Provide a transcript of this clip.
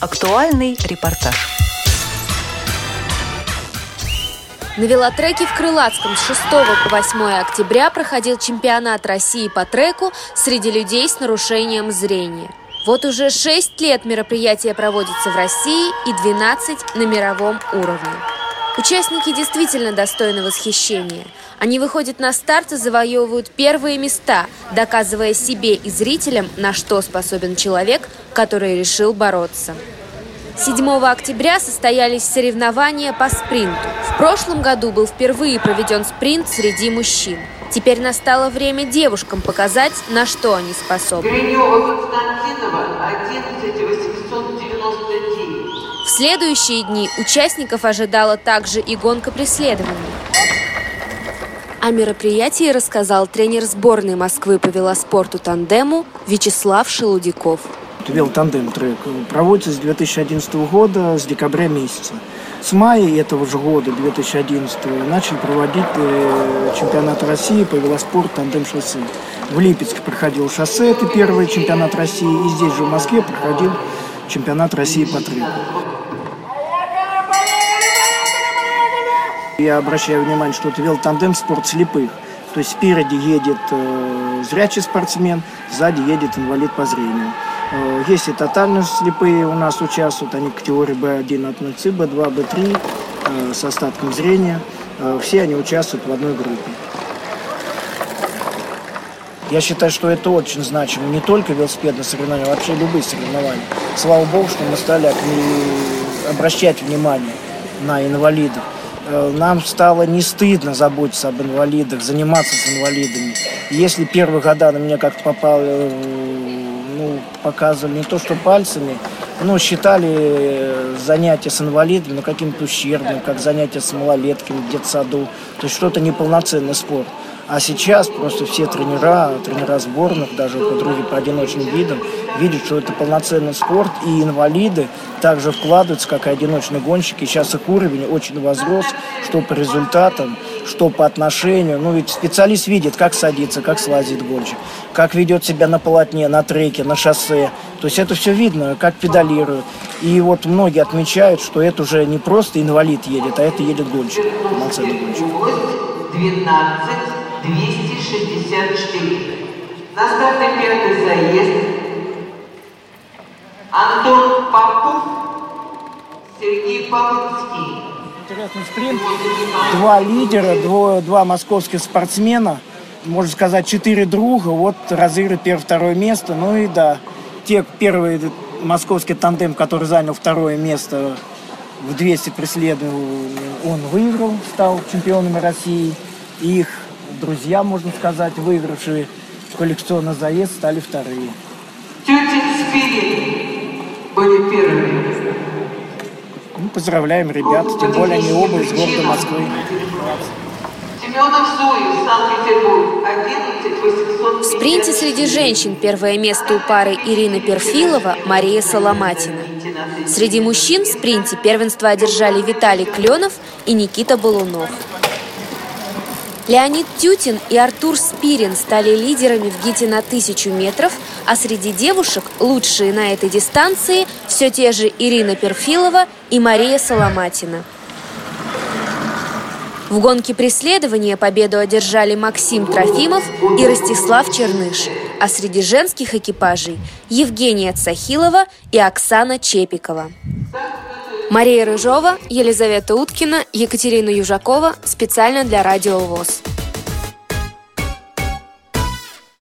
Актуальный репортаж. На велотреке в Крылатском с 6 по 8 октября проходил чемпионат России по треку среди людей с нарушением зрения. Вот уже 6 лет мероприятие проводится в России и 12 на мировом уровне. Участники действительно достойны восхищения. Они выходят на старт и завоевывают первые места, доказывая себе и зрителям, на что способен человек, который решил бороться. 7 октября состоялись соревнования по спринту. В прошлом году был впервые проведен спринт среди мужчин. Теперь настало время девушкам показать, на что они способны. Гринева Константинова 11 899. В следующие дни участников ожидала также и гонка преследований. О мероприятии рассказал тренер сборной Москвы по велоспорту тандему Вячеслав Шелудяков велотандем трек проводится с 2011 года, с декабря месяца. С мая этого же года, 2011, начали проводить э, чемпионат России по велоспорту тандем шоссе. В Липецке проходил шоссе, это первый чемпионат России, и здесь же в Москве проходил чемпионат России по треку. Я обращаю внимание, что это велотандем спорт слепых. То есть спереди едет э, зрячий спортсмен, сзади едет инвалид по зрению. Э, есть и тотально слепые у нас участвуют, они категории B1 от 0 B2, B3 с остатком зрения. Э, все они участвуют в одной группе. Я считаю, что это очень значимо. Не только велосипедные соревнования, а вообще любые соревнования. Слава богу, что мы стали обращать внимание на инвалидов. Э, нам стало не стыдно заботиться об инвалидах, заниматься с инвалидами. Если первые года на меня как-то попало ну, показывали не то что пальцами, но считали занятия с инвалидами ну, каким-то ущербным, как занятия с малолетками в детсаду. То есть что-то неполноценный спорт. А сейчас просто все тренера, тренера сборных, даже по другим, по одиночным видам, видят, что это полноценный спорт, и инвалиды также вкладываются, как и одиночные гонщики. Сейчас их уровень очень возрос, что по результатам, что по отношению. Ну, ведь специалист видит, как садится, как слазит гонщик, как ведет себя на полотне, на треке, на шоссе. То есть это все видно, как педалирует. И вот многие отмечают, что это уже не просто инвалид едет, а это едет гонщик, полноценный гонщик. 12 264. На стартный пятый заезд. Антон Попов, Сергей Полынский. Интересный спринт. Два лидера, два, два московских спортсмена, можно сказать, четыре друга. Вот разыгрывает первое-второе место. Ну и да, те первый московский тандем, который занял второе место в 200 преследований, он выиграл, стал чемпионом России. Их друзья, можно сказать, выигравшие коллекционный заезд, стали вторые. Тетя Спирит были первыми. Ну, поздравляем ребят, тем более они оба из города Москвы. В спринте среди женщин первое место у пары Ирина Перфилова, Мария Соломатина. Среди мужчин в спринте первенство одержали Виталий Кленов и Никита Балунов. Леонид Тютин и Артур Спирин стали лидерами в ГИТе на тысячу метров, а среди девушек лучшие на этой дистанции все те же Ирина Перфилова и Мария Соломатина. В гонке преследования победу одержали Максим Трофимов и Ростислав Черныш, а среди женских экипажей Евгения Цахилова и Оксана Чепикова. Мария Рыжова, Елизавета Уткина, Екатерина Южакова специально для Радио ВОЗ.